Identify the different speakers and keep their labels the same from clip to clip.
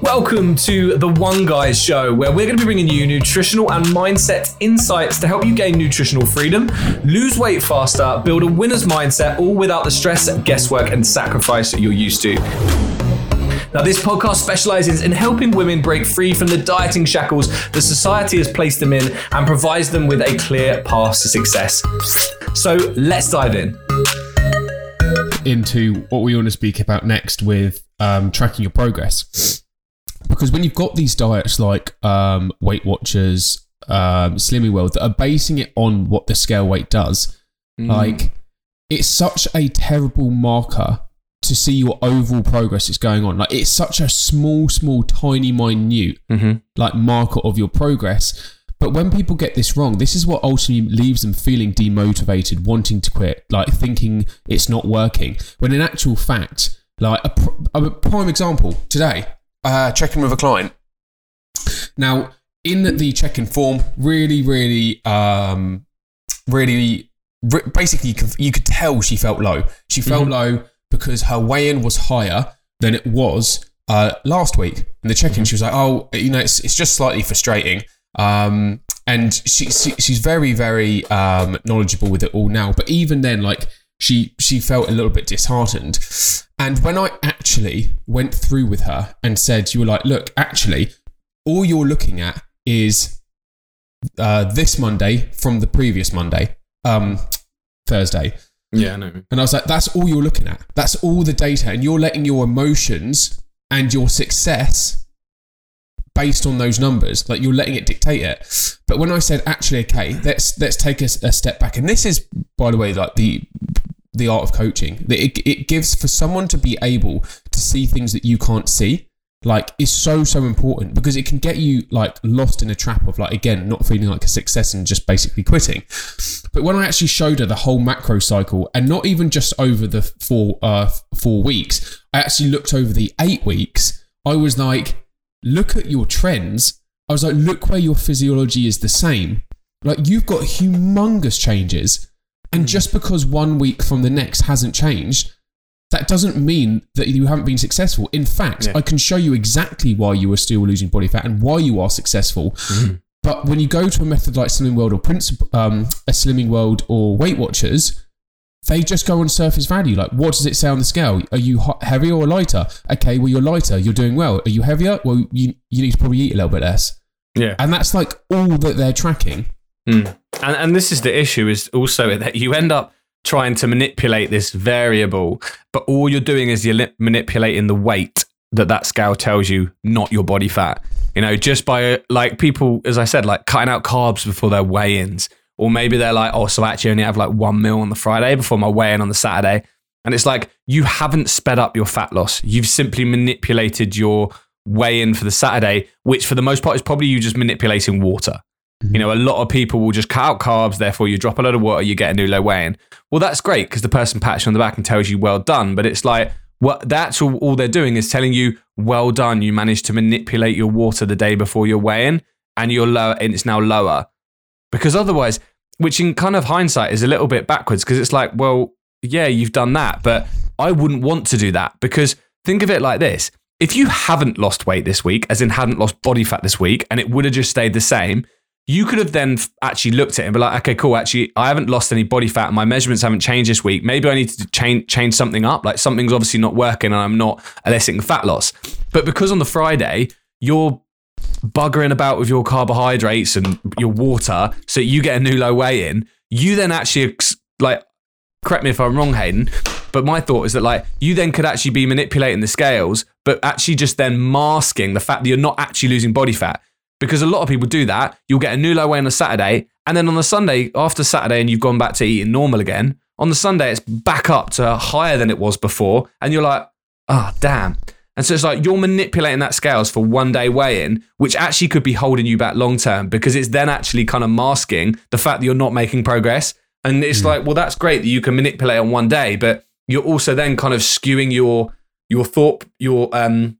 Speaker 1: Welcome to the One Guys Show, where we're going to be bringing you nutritional and mindset insights to help you gain nutritional freedom, lose weight faster, build a winner's mindset, all without the stress, guesswork, and sacrifice that you're used to. Now, this podcast specializes in helping women break free from the dieting shackles that society has placed them in and provides them with a clear path to success. So, let's dive in.
Speaker 2: Into what we want to speak about next with um, tracking your progress. Because when you've got these diets like um, Weight Watchers, um, Slimming World that are basing it on what the scale weight does, like it's such a terrible marker to see your overall progress is going on. Like it's such a small, small, tiny, minute like marker of your progress. But when people get this wrong, this is what ultimately leaves them feeling demotivated, wanting to quit, like thinking it's not working. When in actual fact, like a, pr- a prime example today, uh, checking with a client. Now, in the check-in form, really, really, um, really, re- basically, you could, you could tell she felt low. She felt low because her weigh-in was higher than it was uh, last week. In the check-in, she was like, "Oh, you know, it's, it's just slightly frustrating." Um, and she, she she's very, very um, knowledgeable with it all now. But even then, like she she felt a little bit disheartened. And when I actually went through with her and said, "You were like, look, actually, all you're looking at is uh, this Monday from the previous Monday, um, Thursday."
Speaker 1: Yeah, no.
Speaker 2: And I was like, that's all you're looking at. That's all the data. And you're letting your emotions and your success based on those numbers. Like you're letting it dictate it. But when I said, actually, okay, let's let's take a step back. And this is, by the way, like the the art of coaching. It, it gives for someone to be able to see things that you can't see. Like is so so important because it can get you like lost in a trap of like again not feeling like a success and just basically quitting. But when I actually showed her the whole macro cycle, and not even just over the four uh, four weeks, I actually looked over the eight weeks. I was like, look at your trends. I was like, look where your physiology is the same. Like you've got humongous changes, and just because one week from the next hasn't changed, that doesn't mean that you haven't been successful. In fact,
Speaker 1: Yeah.
Speaker 2: I can show you exactly why you are still losing body fat and why you are successful. But when you go to a method like Slimming World or Princip- um, a Slimming World or Weight Watchers, they just go on surface value. Like, what does it say on the scale? Are you hot, heavier or lighter? Okay, well, you're lighter. You're doing well. Are you heavier? Well, you, you need to probably eat a little bit less.
Speaker 1: Yeah.
Speaker 2: And that's like all that they're tracking. Hmm.
Speaker 1: And, and this is the issue is also that you end up trying to manipulate this variable, but all you're doing is you're manipulating the weight that that scale tells you, not your body fat. You know, just by like people, as I said, like cutting out carbs before their weigh-ins, or maybe they're like, oh, so I actually only have like one meal on the Friday before my weigh-in on the Saturday, and it's like you haven't sped up your fat loss. You've simply manipulated your weigh-in for the Saturday, which for the most part is probably you just manipulating water. You mm-hmm. know, a lot of people will just cut out carbs, therefore you drop a load of water, you get a new low weigh in. Well, that's great because the person pats you on the back and tells you well done, but it's like what that's all, all they're doing is telling you well done, you managed to manipulate your water the day before your weigh in and you're lower and it's now lower. Because otherwise, which in kind of hindsight is a little bit backwards because it's like, well, yeah, you've done that, but I wouldn't want to do that because think of it like this. If you haven't lost weight this week, as in hadn't lost body fat this week, and it would have just stayed the same, you could have then actually looked at it and be like, okay, cool. Actually, I haven't lost any body fat. My measurements haven't changed this week. Maybe I need to change change something up. Like something's obviously not working, and I'm not eliciting fat loss. But because on the Friday you're buggering about with your carbohydrates and your water, so you get a new low weigh in, you then actually like correct me if I'm wrong, Hayden, but my thought is that like you then could actually be manipulating the scales, but actually just then masking the fact that you're not actually losing body fat. Because a lot of people do that. You'll get a new low weigh on a Saturday, and then on the Sunday, after Saturday, and you've gone back to eating normal again, on the Sunday, it's back up to higher than it was before, and you're like, oh, damn. And so it's like you're manipulating that scales for one day weigh in, which actually could be holding you back long term because it's then actually kind of masking the fact that you're not making progress. And it's like, well, that's great that you can manipulate on one day, but you're also then kind of skewing your your thought, your um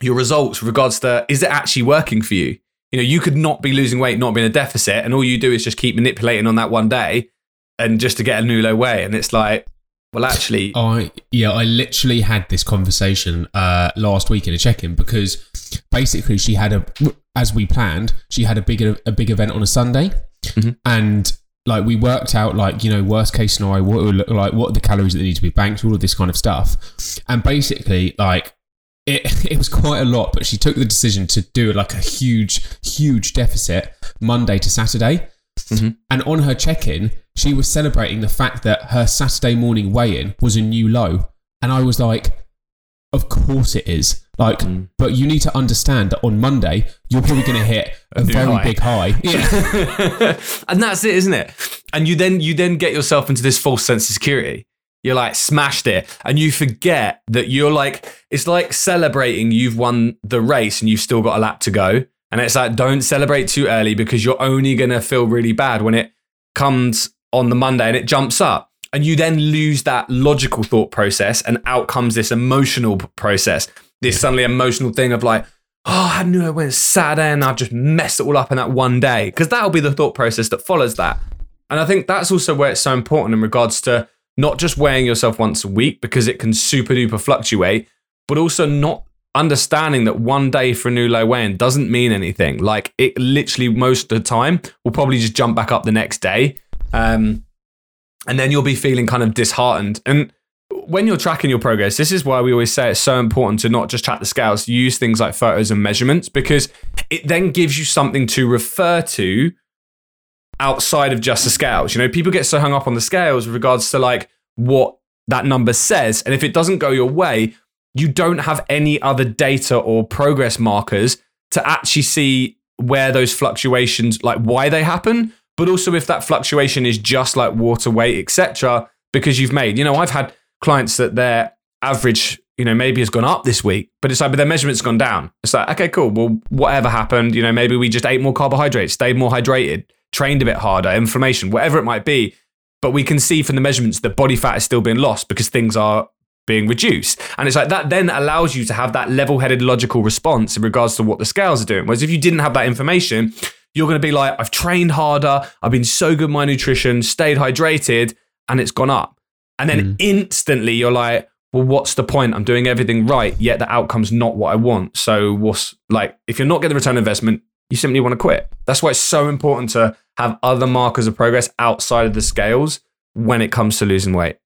Speaker 1: your results with regards to is it actually working for you? You know, you could not be losing weight, not be in a deficit, and all you do is just keep manipulating on that one day. and just to get a new low weight. And it's like, well, actually,
Speaker 2: I yeah, I literally had this conversation uh, last week in a check-in because basically she had a as we planned, she had a big a big event on a Sunday,
Speaker 1: Mhm.
Speaker 2: and like we worked out like you know worst case scenario what it would look like what are the calories that need to be banked all of this kind of stuff and basically like it, it was quite a lot but she took the decision to do like a huge huge deficit monday to saturday
Speaker 1: Mhm.
Speaker 2: and on her check-in she was celebrating the fact that her saturday morning weigh-in was a new low and i was like of course it is like
Speaker 1: Mm.
Speaker 2: but you need to understand that on monday you're probably going to hit a,
Speaker 1: A
Speaker 2: very
Speaker 1: high.
Speaker 2: big high yeah
Speaker 1: and that's it, isn't it? And you then you then get yourself into this false sense of security. You're like smashed it, and you forget that you're like it's like celebrating you've won the race and you've still got a lap to go. And it's like don't celebrate too early because you're only gonna feel really bad when it comes on the Monday and it jumps up. And you then lose that logical thought process, and out comes this emotional process. This suddenly emotional thing of like, oh, I knew I went Saturday and I've just messed it all up in that one day. Because that'll be the thought process that follows that. And I think that's also where it's so important in regards to not just weighing yourself once a week because it can super duper fluctuate, but also not understanding that one day for a new low in doesn't mean anything. Like it literally most of the time will probably just jump back up the next day. Um, and then you'll be feeling kind of disheartened. And when you're tracking your progress, this is why we always say it's so important to not just track the scales, use things like photos and measurements because it then gives you something to refer to outside of just the scales. You know, people get so hung up on the scales with regards to like what that number says. And if it doesn't go your way, you don't have any other data or progress markers to actually see where those fluctuations, like why they happen, but also if that fluctuation is just like water weight, etc. Because you've made, you know, I've had clients that their average, you know, maybe has gone up this week, but it's like, but their measurement's gone down. It's like, okay, cool. Well, whatever happened, you know, maybe we just ate more carbohydrates, stayed more hydrated, trained a bit harder, inflammation, whatever it might be. But we can see from the measurements that body fat is still being lost because things are being reduced. And it's like that then allows you to have that level headed logical response in regards to what the scales are doing. Whereas if you didn't have that information, you're going to be like, I've trained harder, I've been so good my nutrition, stayed hydrated, and it's gone up. And then mm. instantly you're like, well, what's the point? I'm doing everything right, yet the outcome's not what I want. So what's like, if you're not getting the return investment, you simply want to quit. That's why it's so important to have other markers of progress outside of the scales when it comes to losing weight.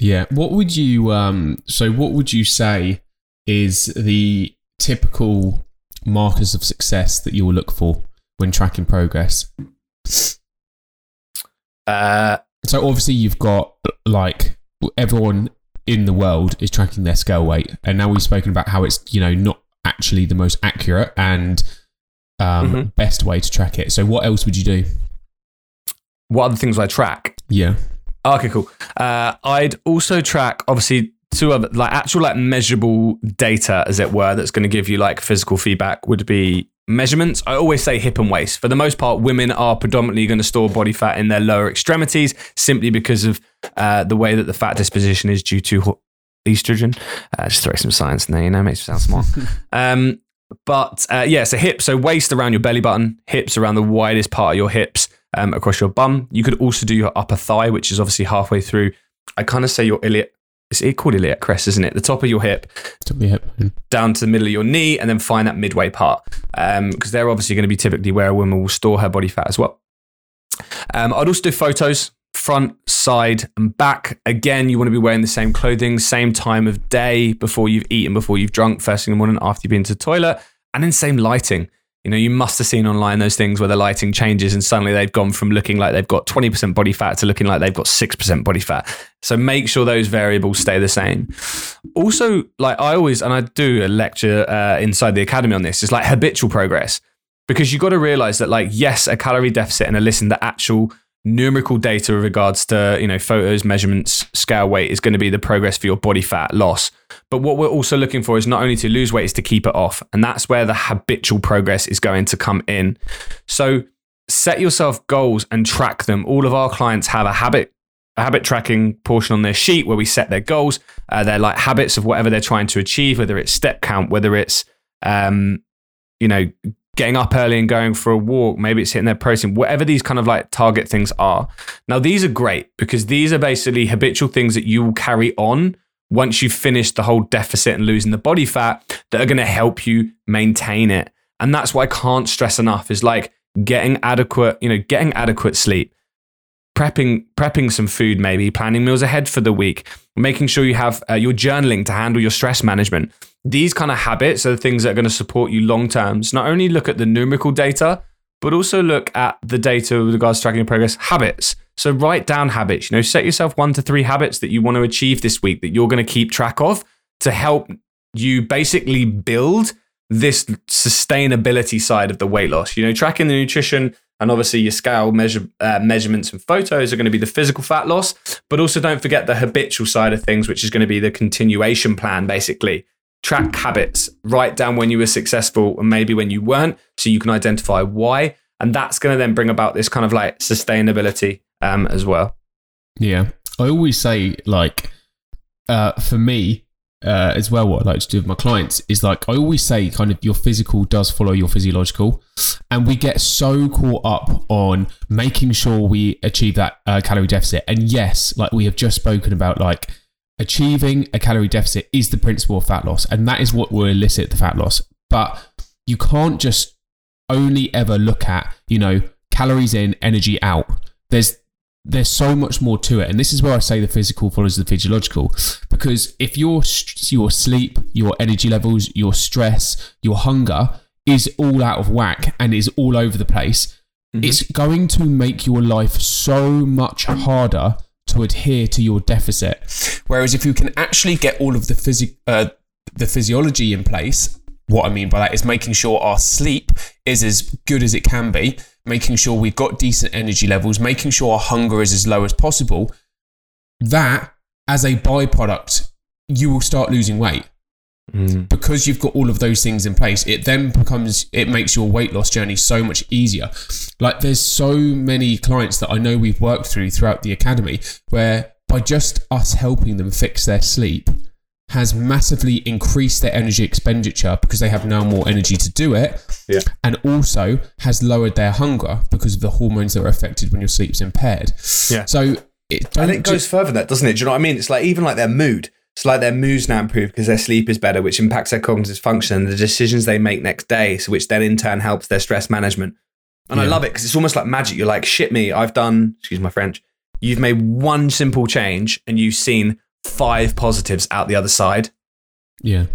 Speaker 2: Yeah. What would you um so what would you say is the typical markers of success that you will look for when tracking progress?
Speaker 1: Uh,
Speaker 2: So obviously you've got like everyone in the world is tracking their scale weight and now we've spoken about how it's, you know, not actually the most accurate and um,
Speaker 1: Mhm.
Speaker 2: best way to track it. So what else would you do?
Speaker 1: what other things would I track?
Speaker 2: Yeah.
Speaker 1: Okay, cool. Uh, I'd also track obviously two other like actual like measurable data, as it were, that's going to give you like physical feedback. Would be measurements. I always say hip and waist. For the most part, women are predominantly going to store body fat in their lower extremities simply because of uh, the way that the fat disposition is due to ho- estrogen. Uh, just throw some science in there, you know, makes you sound smart. um, but uh, yeah, so hips, so waist around your belly button, hips around the widest part of your hips um, across your bum. You could also do your upper thigh, which is obviously halfway through. I kind of say your iliac. It's it called iliac crest, isn't it? The top of your hip
Speaker 2: Top of your hip.
Speaker 1: down to the middle of your knee, and then find that midway part, because they're obviously going to be typically where a woman will store her body fat as well. Um, I'd also do photos, front, side, and back. Again, you want to be wearing the same clothing, same time of day before you've eaten, before you've drunk, first thing in the morning, after you've been to the toilet, and then same lighting. You know, you must have seen online those things where the lighting changes and suddenly they've gone from looking like they've got 20% body fat to looking like they've got 6% body fat. So make sure those variables stay the same. Also, like I always, and I do a lecture uh, inside the academy on this, it's like habitual progress. Because you've got to realize that, like, yes, a calorie deficit and a listen the actual numerical data with regards to, you know, photos, measurements, scale weight is going to be the progress for your body fat loss. But what we're also looking for is not only to lose weight, is to keep it off. And that's where the habitual progress is going to come in. So set yourself goals and track them. All of our clients have a habit a habit tracking portion on their sheet where we set their goals. Uh, they're like habits of whatever they're trying to achieve, whether it's step count, whether it's um, you know getting up early and going for a walk. Maybe it's hitting their protein, whatever these kind of like target things are. Now, these are great because these are basically habitual things that you will carry on once you've finished the whole deficit and losing the body fat that are going to help you maintain it. And that's what I can't stress enough is like getting adequate, you know, getting adequate sleep, prepping prepping some food maybe, planning meals ahead for the week, making sure you have uh, your journaling to handle your stress management. These kind of habits are the things that are going to support you long term. So not only look at the numerical data, but also look at the data with regards to tracking your progress habits. So write down habits. You know, set yourself one to three habits that you want to achieve this week that you're going to keep track of to help you basically build this sustainability side of the weight loss. You know, tracking the nutrition and obviously your scale measure uh, measurements and photos are going to be the physical fat loss, but also don't forget the habitual side of things, which is going to be the continuation plan. Basically, track habits, write down when you were successful and maybe when you weren't, so you can identify why, and that's going to then bring about this kind of like sustainability um, as well.
Speaker 2: Yeah, I always say like, uh, for me, uh, as well, what I like to do with my clients is like I always say, kind of your physical does follow your physiological, and we get so caught up on making sure we achieve that uh, calorie deficit. And yes, like we have just spoken about, like achieving a calorie deficit is the principle of fat loss, and that is what will elicit the fat loss. But you can't just only ever look at you know calories in, energy out. There's there's so much more to it. And this is where i say the physical follows the physiological. Because if your your sleep your energy levels your stress your hunger is all out of whack and is all over the place mm-hmm. it's going to make your life so much harder to adhere to your deficit. Whereas if you can actually get all of the physi- uh, the physiology in place what i mean by that is making sure our sleep is as good as it can be making sure we've got decent energy levels, making sure our hunger is as low as possible, that as a byproduct, you will start losing weight. Mm. Because you've got all of those things in place, it then becomes, it makes your weight loss journey so much easier. Like, there's so many clients that I know we've worked through throughout the academy where by just us helping them fix their sleep, has massively increased their energy expenditure because they have now more energy to do it.
Speaker 1: Yeah.
Speaker 2: And also has lowered their hunger because of the hormones that are affected when your sleep's impaired.
Speaker 1: Yeah.
Speaker 2: So it
Speaker 1: And it goes ju- further than that, doesn't it? Do you know what I mean? It's like even like their mood. It's like their moods now improve because their sleep is better, which impacts their cognitive function and the decisions they make next day, so which then in turn helps their stress management. And yeah. I love it because it's almost like magic. You're like, shit me, I've done, excuse my French, you've made one simple change and you've seen five positives out the other side.
Speaker 2: Yeah.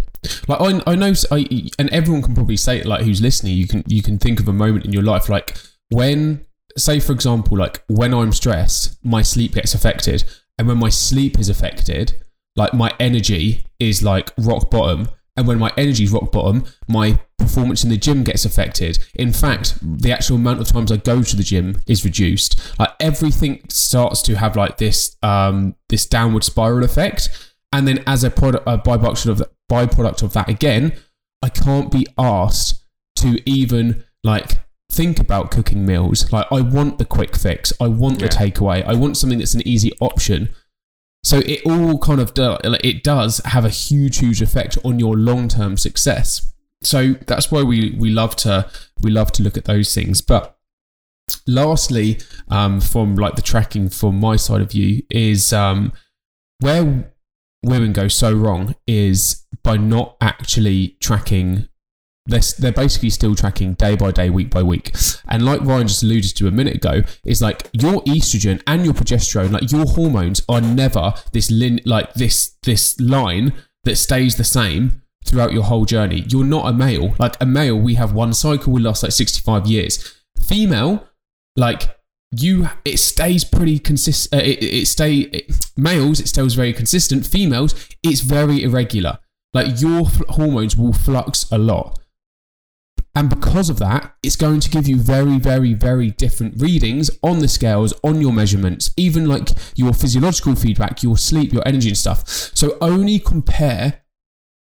Speaker 2: Like I, I know, I, and everyone can probably say it. Like who's listening, you can you can think of a moment in your life, like when, say for example, like when I'm stressed, my sleep gets affected, and when my sleep is affected, like my energy is like rock bottom, and when my energy's rock bottom, my performance in the gym gets affected. In fact, the actual amount of times I go to the gym is reduced. Like everything starts to have like this um, this downward spiral effect. And then as a product, a byproduct of that, byproduct of that again, I can't be asked to even like think about cooking meals. Like I want the quick fix. I want the takeaway. I want something that's an easy option. So it all kind of do, it does have a huge, huge effect on your long term success. So that's why we we love to we love to look at those things. But lastly, um, from like the tracking from my side of view is um, where women go so wrong is by not actually tracking they're, they're basically still tracking day by day, week by week. And like Ryan just alluded to a minute ago, is like your estrogen and your progesterone, like your hormones are never this lin- like this this line that stays the same throughout your whole journey. You're not a male. Like a male, we have one cycle, we last like 65 years. Female, like you it stays pretty consistent uh, it, it stay it, males it stays very consistent females it's very irregular like your hormones will flux a lot and because of that, it's going to give you very, very, very different readings on the scales, on your measurements, even like your physiological feedback, your sleep, your energy and stuff. So only compare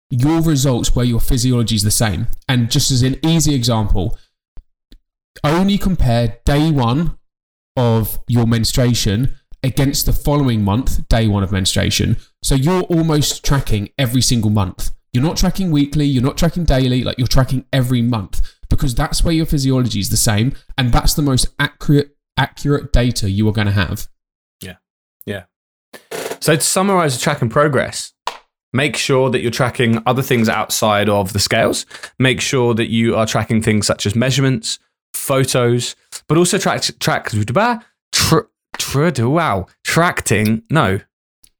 Speaker 2: your results where your physiology is the same. And just as an easy example, only compare day one of your menstruation against the following month, day one of menstruation. So you're almost tracking every single month. You're not tracking weekly, you're not tracking daily, like you're tracking every month because that's where your physiology is the same, and that's the most accurate accurate data you are going to have. Yeah. Yeah.
Speaker 1: So to summarize the track and progress, make sure that you're tracking other things outside of the scales. Make sure that you are tracking things such as measurements, photos, but also track track tr, tr, wow tracking no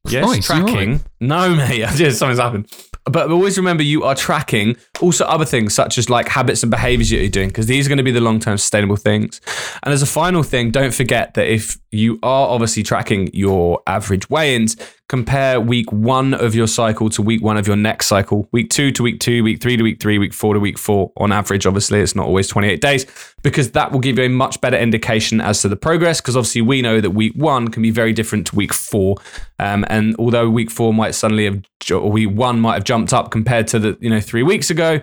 Speaker 1: yes tracking no mate just something's happened but always remember you are tracking also other things such as like habits and behaviors that you're doing because these are going to be the long-term sustainable things. And as a final thing don't forget that if you are obviously tracking your average weigh-ins compare week one of your cycle to week one of your next cycle. Week two to week two week three to week three week four to week four. On average obviously it's not always 28 days because that will give you a much better indication as to the progress because obviously we know that week one can be very different to week four. Um, and although week four might suddenly have or week one might have jumped up compared to the you know three weeks ago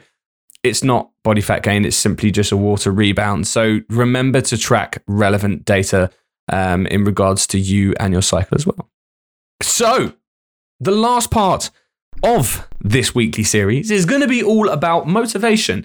Speaker 1: it's not body fat gain it's simply just a water rebound. So remember to track relevant data um, in regards to you and your cycle as well so the last part of this weekly series is going to be all about motivation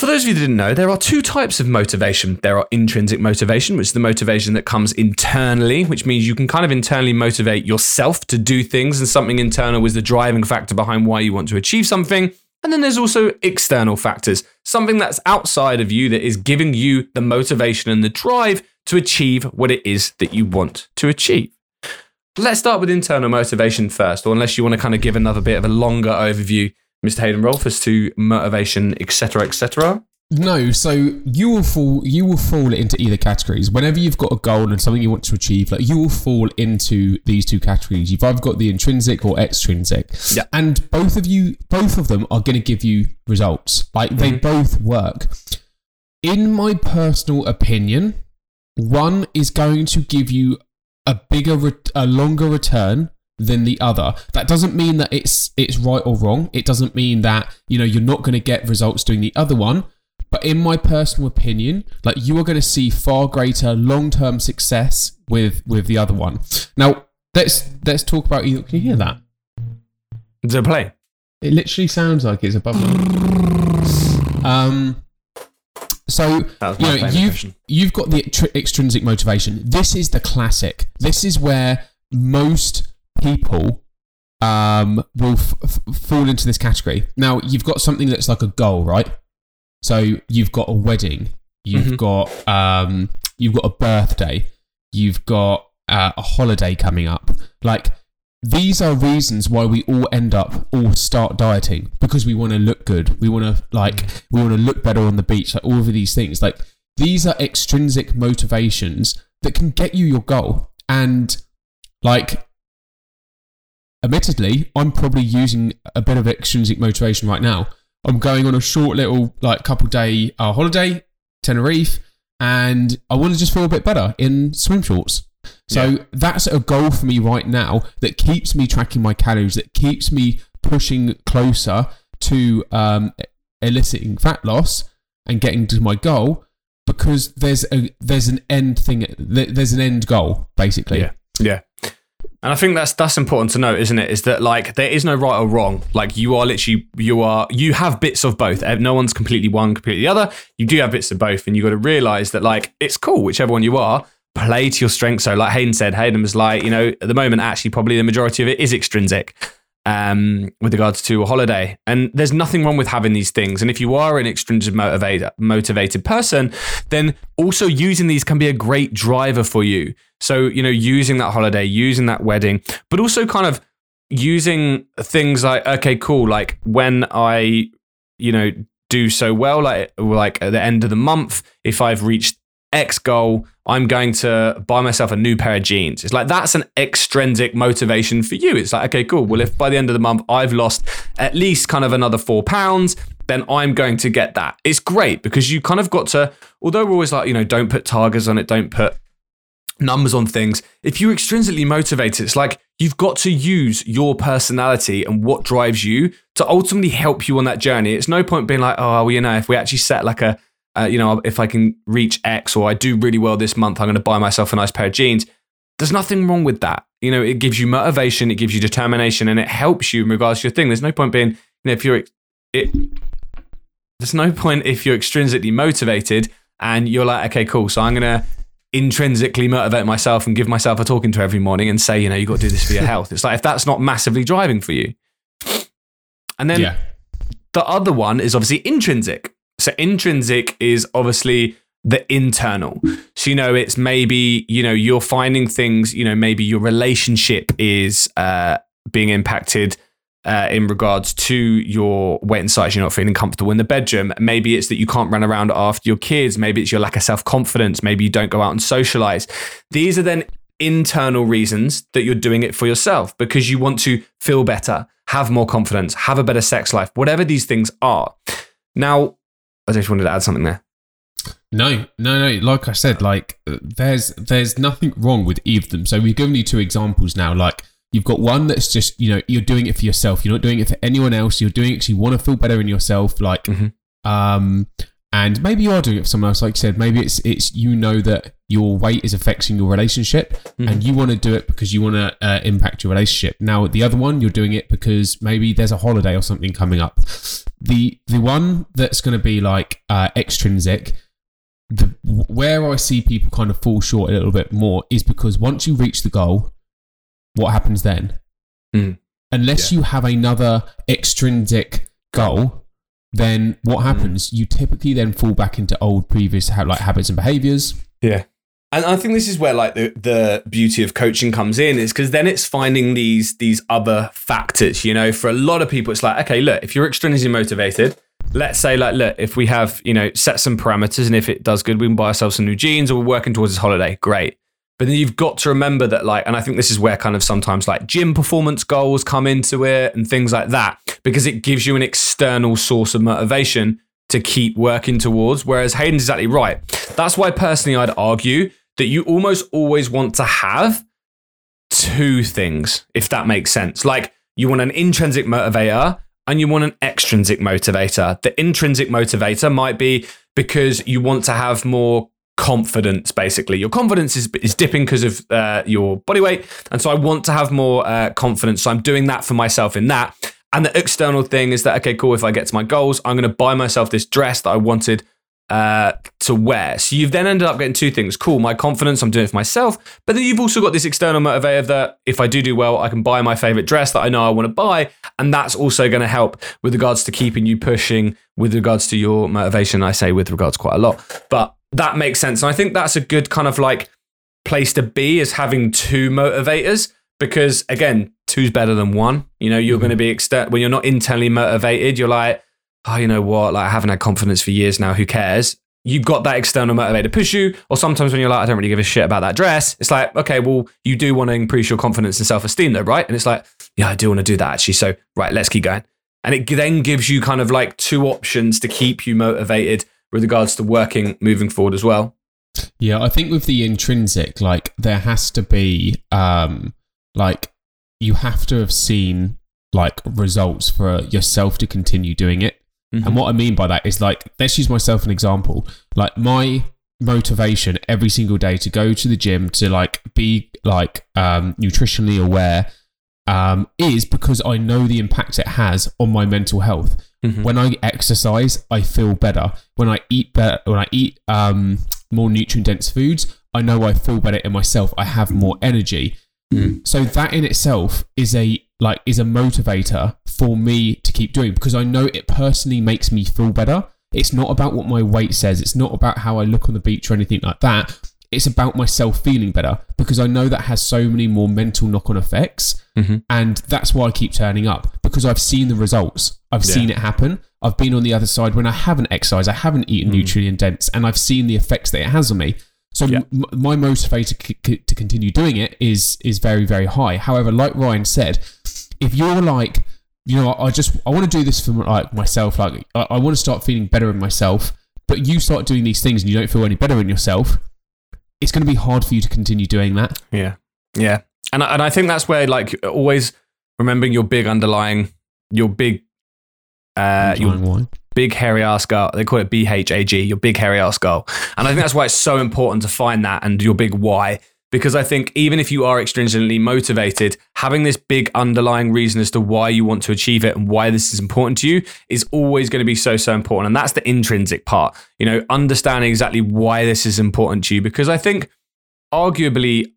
Speaker 1: for those of you that didn't know, there are two types of motivation. There are intrinsic motivation, which is the motivation that comes internally, which means you can kind of internally motivate yourself to do things, and something internal is the driving factor behind why you want to achieve something. And then there's also external factors, something that's outside of you that is giving you the motivation and the drive to achieve what it is that you want to achieve. Let's start with internal motivation first, or unless you want to kind of give another bit of a longer overview, Mr. Hayden Rolfe, as to motivation, etc., etc.
Speaker 2: No, so you will fall you will fall into either categories. Whenever you've got a goal and something you want to achieve, like you will fall into these two categories. You've either got the intrinsic or extrinsic.
Speaker 1: Yeah.
Speaker 2: And both of you both of them are going to give you results. Like they mm-hmm. both work. In my personal opinion, one is going to give you a bigger ret- a longer return than the other. That doesn't mean that it's it's right or wrong. It doesn't mean that, you know, you're not going to get results doing the other one. But in my personal opinion, like you are going to see far greater long-term success with with the other one. Now, let's let's talk about either. Can you hear that?
Speaker 1: To play.
Speaker 2: It literally sounds like it's above. Um. So you know, you've
Speaker 1: impression.
Speaker 2: you've got the tr- extrinsic motivation. This is the classic. This is where most people um, will f- f- fall into this category. Now you've got something that's like a goal, right? So you've got a wedding, you've
Speaker 1: Mhm.
Speaker 2: got um, you've got a birthday, you've got uh, a holiday coming up. Like these are reasons why we all end up all start dieting because we want to look good. We want to like we want to look better on the beach. Like all of these things. Like these are extrinsic motivations that can get you your goal. And like admittedly, I'm probably using a bit of extrinsic motivation right now. I'm going on a short little like couple day uh, holiday, Tenerife, and I want to just feel a bit better in swim shorts. So
Speaker 1: Yeah.
Speaker 2: that's a goal for me right now that keeps me tracking my calories, that keeps me pushing closer to um, eliciting fat loss and getting to my goal because there's a there's an end thing there's an end goal basically.
Speaker 1: Yeah, yeah. And I think that's that's important to note, isn't it? Is that like there is no right or wrong. Like you are literally you are you have bits of both. No one's completely one, completely the other. You do have bits of both, and you got to realize that like it's cool, whichever one you are. Play to your strengths. So, like Hayden said, Hayden was like, you know, at the moment, actually, probably the majority of it is extrinsic um, with regards to a holiday. And there's nothing wrong with having these things. And if you are an extrinsic motivated, motivated person, then also using these can be a great driver for you. So, you know, using that holiday, using that wedding, but also kind of using things like, okay, cool, like when I, you know, do so well, like like at the end of the month, if I've reached X goal, I'm going to buy myself a new pair of jeans. It's like that's an extrinsic motivation for you. It's like, okay, cool. Well, if by the end of the month I've lost at least kind of another four pounds, then I'm going to get that. It's great because you kind of got to, although we're always like, you know, don't put targets on it, don't put numbers on things. If you're extrinsically motivated, it's like you've got to use your personality and what drives you to ultimately help you on that journey. It's no point being like, oh, well, you know, if we actually set like a, uh, you know, if I can reach X or I do really well this month, I'm going to buy myself a nice pair of jeans. There's nothing wrong with that. You know, it gives you motivation, it gives you determination, and it helps you in regards to your thing. There's no point being, you know, if you're it, There's no point if you're extrinsically motivated and you're like, okay, cool. So I'm gonna intrinsically motivate myself and give myself a talking to every morning and say, you know, you got to do this for your health. It's like if that's not massively driving for you. And then
Speaker 2: yeah.
Speaker 1: the other one is obviously intrinsic. So intrinsic is obviously the internal. So you know, it's maybe you know you're finding things. You know, maybe your relationship is uh, being impacted. Uh, in regards to your weight and size, you're not feeling comfortable in the bedroom. Maybe it's that you can't run around after your kids. Maybe it's your lack of self confidence. Maybe you don't go out and socialize. These are then internal reasons that you're doing it for yourself because you want to feel better, have more confidence, have a better sex life, whatever these things are. Now, I just wanted to add something there.
Speaker 2: No, no, no. Like I said, like there's there's nothing wrong with either of them. So we've given you two examples now. Like you've got one that's just you know you're doing it for yourself. You're not doing it for anyone else. You're doing it because you want to feel better in yourself. Like,
Speaker 1: Mhm.
Speaker 2: um, and maybe you are doing it for someone else. Like you said, maybe it's it's you know that your weight is affecting your relationship, and you want to do it because you want to uh, impact your relationship. Now the other one, you're doing it because maybe there's a holiday or something coming up. The the one that's going to be like uh, extrinsic the where I see people kind of fall short a little bit more is because once you reach the goal, what happens then?
Speaker 1: Mm.
Speaker 2: Unless you have another extrinsic goal, then what mm. happens? You typically then fall back into old previous ha- like habits and behaviors.
Speaker 1: Yeah. And I think this is where like the, the beauty of coaching comes in is because then it's finding these these other factors. You know, for a lot of people, it's like, okay, look, if you're extrinsically motivated, let's say like, look, if we have, you know, set some parameters and if it does good, we can buy ourselves some new jeans or we're working towards this holiday. Great. But then you've got to remember that, like, and I think this is where kind of sometimes like gym performance goals come into it and things like that, because it gives you an external source of motivation to keep working towards. Whereas Hayden's exactly right. That's why personally I'd argue that you almost always want to have two things, if that makes sense. Like you want an intrinsic motivator and you want an extrinsic motivator. The intrinsic motivator might be because you want to have more confidence basically your confidence is, is dipping because of uh, your body weight and so i want to have more uh, confidence so i'm doing that for myself in that and the external thing is that okay cool if i get to my goals i'm going to buy myself this dress that i wanted uh, to wear. So you've then ended up getting two things. Cool, my confidence, I'm doing it for myself. But then you've also got this external motivator that if I do do well, I can buy my favorite dress that I know I want to buy. And that's also going to help with regards to keeping you pushing, with regards to your motivation. I say with regards quite a lot, but that makes sense. And I think that's a good kind of like place to be is having two motivators because again, two's better than one. You know, you're mm-hmm. going to be exter- when you're not internally motivated, you're like, oh, you know what? Like I haven't had confidence for years now. Who cares? You've got that external motivator to push you. Or sometimes when you're like, I don't really give a shit about that dress, it's like, okay, well, you do want to increase your confidence and self esteem though, right? And it's like, yeah, I do want to do that actually. So, right, let's keep going. And it then gives you kind of like two options to keep you motivated with regards to working moving forward as well.
Speaker 2: Yeah, I think with the intrinsic, like there has to be, um, like you have to have seen like results for yourself to continue doing it. And what I mean by that is like, let's use myself an example. Like my motivation every single day to go to the gym to like be like um, nutritionally aware um, is because I know the impact it has on my mental health.
Speaker 1: Mhm.
Speaker 2: When I exercise, I feel better. When I eat better, when I eat um, more nutrient dense foods, I know I feel better in myself. I have more energy.
Speaker 1: Mm.
Speaker 2: So that in itself is a like is a motivator for me to keep doing because I know it personally makes me feel better. It's not about what my weight says. It's not about how I look on the beach or anything like that. It's about myself feeling better because I know that has so many more mental knock on effects.
Speaker 1: Mhm.
Speaker 2: And that's why I keep turning up because I've seen the results. I've
Speaker 1: Yeah.
Speaker 2: seen it happen. I've been on the other side when I haven't exercised, I haven't eaten
Speaker 1: Mm.
Speaker 2: nutrient dense, and I've seen the effects that it has on me. So
Speaker 1: Yeah.
Speaker 2: m- my motivator c- c- to continue doing it is is very very high. However, like Ryan said, if you're like, you know, I just I want to do this for like myself, like I, I want to start feeling better in myself, but you start doing these things and you don't feel any better in yourself, it's going to be hard for you to continue doing that.
Speaker 1: Yeah. Yeah. And I, and I think that's where like always remembering your big underlying, your big, uh, your big hairy ass goal. They call it BHAG, your big hairy ass goal. And I think that's why it's so important to find that and your big why because I think even if you are extrinsically motivated, having this big underlying reason as to why you want to achieve it and why this is important to you is always going to be so, so important. And that's the intrinsic part, you know, understanding exactly why this is important to you. Because I think arguably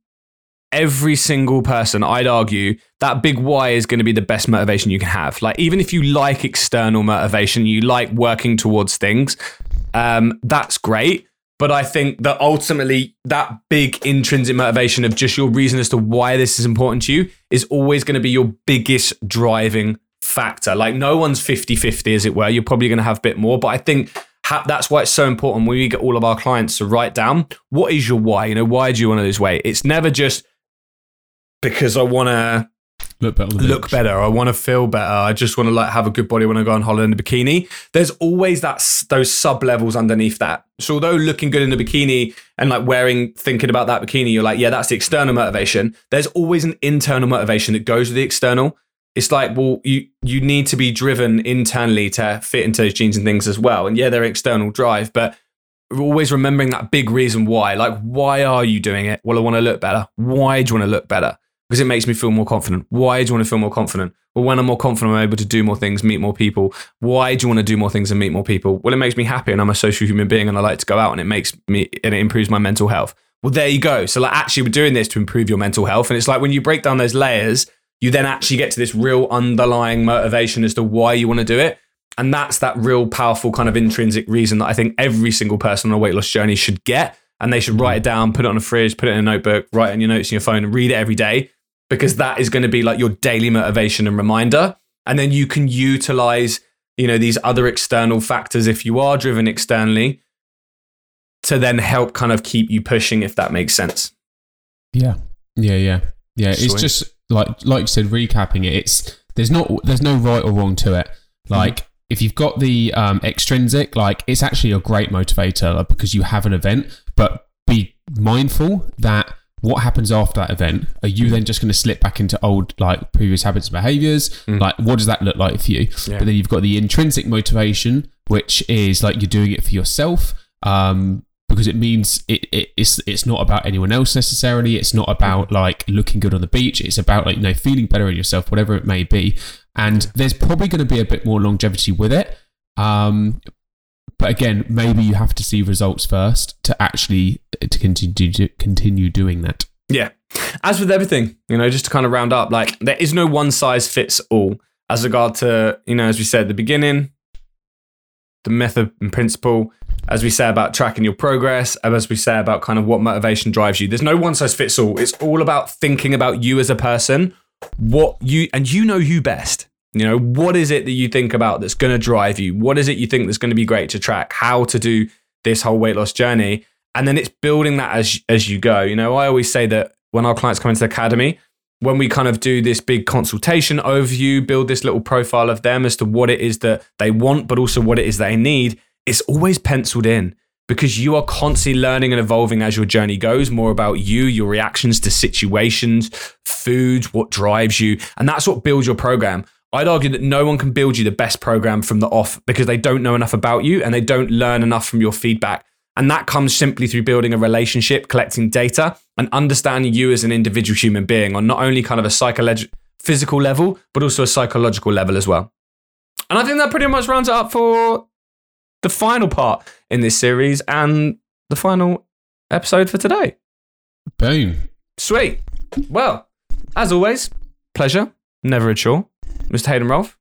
Speaker 1: every single person, I'd argue, that big why is going to be the best motivation you can have. Like, even if you like external motivation, you like working towards things, um, that's great. But I think that ultimately, that big intrinsic motivation of just your reason as to why this is important to you is always going to be your biggest driving factor. Like, no one's 50 50, as it were. You're probably going to have a bit more. But I think ha- that's why it's so important when we get all of our clients to write down what is your why? You know, why do you want to lose weight? It's never just because I want to
Speaker 2: Look better.
Speaker 1: look better. I want to feel better. I just want to like have a good body when I go on holiday in a bikini. There's always that those sub levels underneath that. So although looking good in a bikini and like wearing, thinking about that bikini, you're like, yeah, that's the external motivation. There's always an internal motivation that goes with the external. It's like, well, you you need to be driven internally to fit into those jeans and things as well. And yeah, they're external drive, but always remembering that big reason why. Like, why are you doing it? Well, I want to look better. Why do you want to look better? Because it makes me feel more confident. Why do you want to feel more confident? Well, when I'm more confident, I'm able to do more things, meet more people. Why do you want to do more things and meet more people? Well, it makes me happy and I'm a social human being and I like to go out and it makes me, and it improves my mental health. Well, there you go. So, like, actually, we're doing this to improve your mental health. And it's like when you break down those layers, you then actually get to this real underlying motivation as to why you want to do it. And that's that real powerful kind of intrinsic reason that I think every single person on a weight loss journey should get. And they should write it down, put it on a fridge, put it in a notebook, write it in your notes in your phone, and read it every day because that is going to be like your daily motivation and reminder. And then you can utilize, you know, these other external factors if you are driven externally to then help kind of keep you pushing, if that makes sense.
Speaker 2: Yeah, yeah, yeah, yeah. It's just like like you said, recapping it. It's there's not there's no right or wrong to it. Like if you've got the um, extrinsic, like it's actually a great motivator like, because you have an event. But be mindful that what happens after that event. Are you then just going to slip back into old like previous habits and behaviors?
Speaker 1: Mm.
Speaker 2: Like what does that look like for you?
Speaker 1: Yeah.
Speaker 2: But then you've got the intrinsic motivation, which is like you're doing it for yourself. Um, because it means it, it, it's it's not about anyone else necessarily. It's not about like looking good on the beach. It's about like you know feeling better in yourself, whatever it may be. And there's probably going to be a bit more longevity with it. Um, but again, maybe you have to see results first to actually uh, to continue to continue doing that.
Speaker 1: Yeah. As with everything, you know, just to kind of round up, like there is no one size fits all as regard to, you know, as we said at the beginning, the method and principle, as we say about tracking your progress, and as we say about kind of what motivation drives you. There's no one size fits all. It's all about thinking about you as a person, what you, and you know you best. You know, what is it that you think about that's going to drive you? What is it you think that's going to be great to track? How to do this whole weight loss journey? And then it's building that as as you go. You know, I always say that when our clients come into the academy, when we kind of do this big consultation overview, build this little profile of them as to what it is that they want, but also what it is they need, it's always penciled in because you are constantly learning and evolving as your journey goes, more about you, your reactions to situations, foods, what drives you. And that's what builds your program. I'd argue that no one can build you the best program from the off because they don't know enough about you and they don't learn enough from your feedback. And that comes simply through building a relationship, collecting data, and understanding you as an individual human being on not only kind of a psychological, physical level, but also a psychological level as well. And I think that pretty much rounds it up for the final part in this series and the final episode for today.
Speaker 2: Boom.
Speaker 1: Sweet. Well, as always, pleasure, never a chore. Mr. Hayden Rolfe,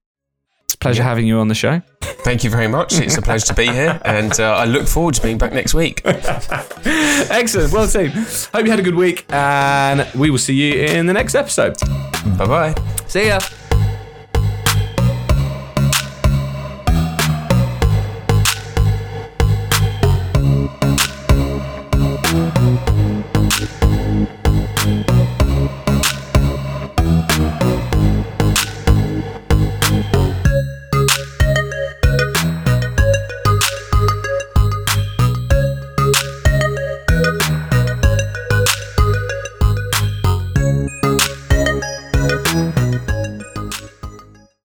Speaker 1: it's a pleasure having you on the show.
Speaker 3: Thank you very much. It's a pleasure to be here, and uh, I look forward to being back next week.
Speaker 1: Excellent. Well, team. Hope you had a good week, and we will see you in the next episode.
Speaker 3: Bye bye.
Speaker 1: See ya.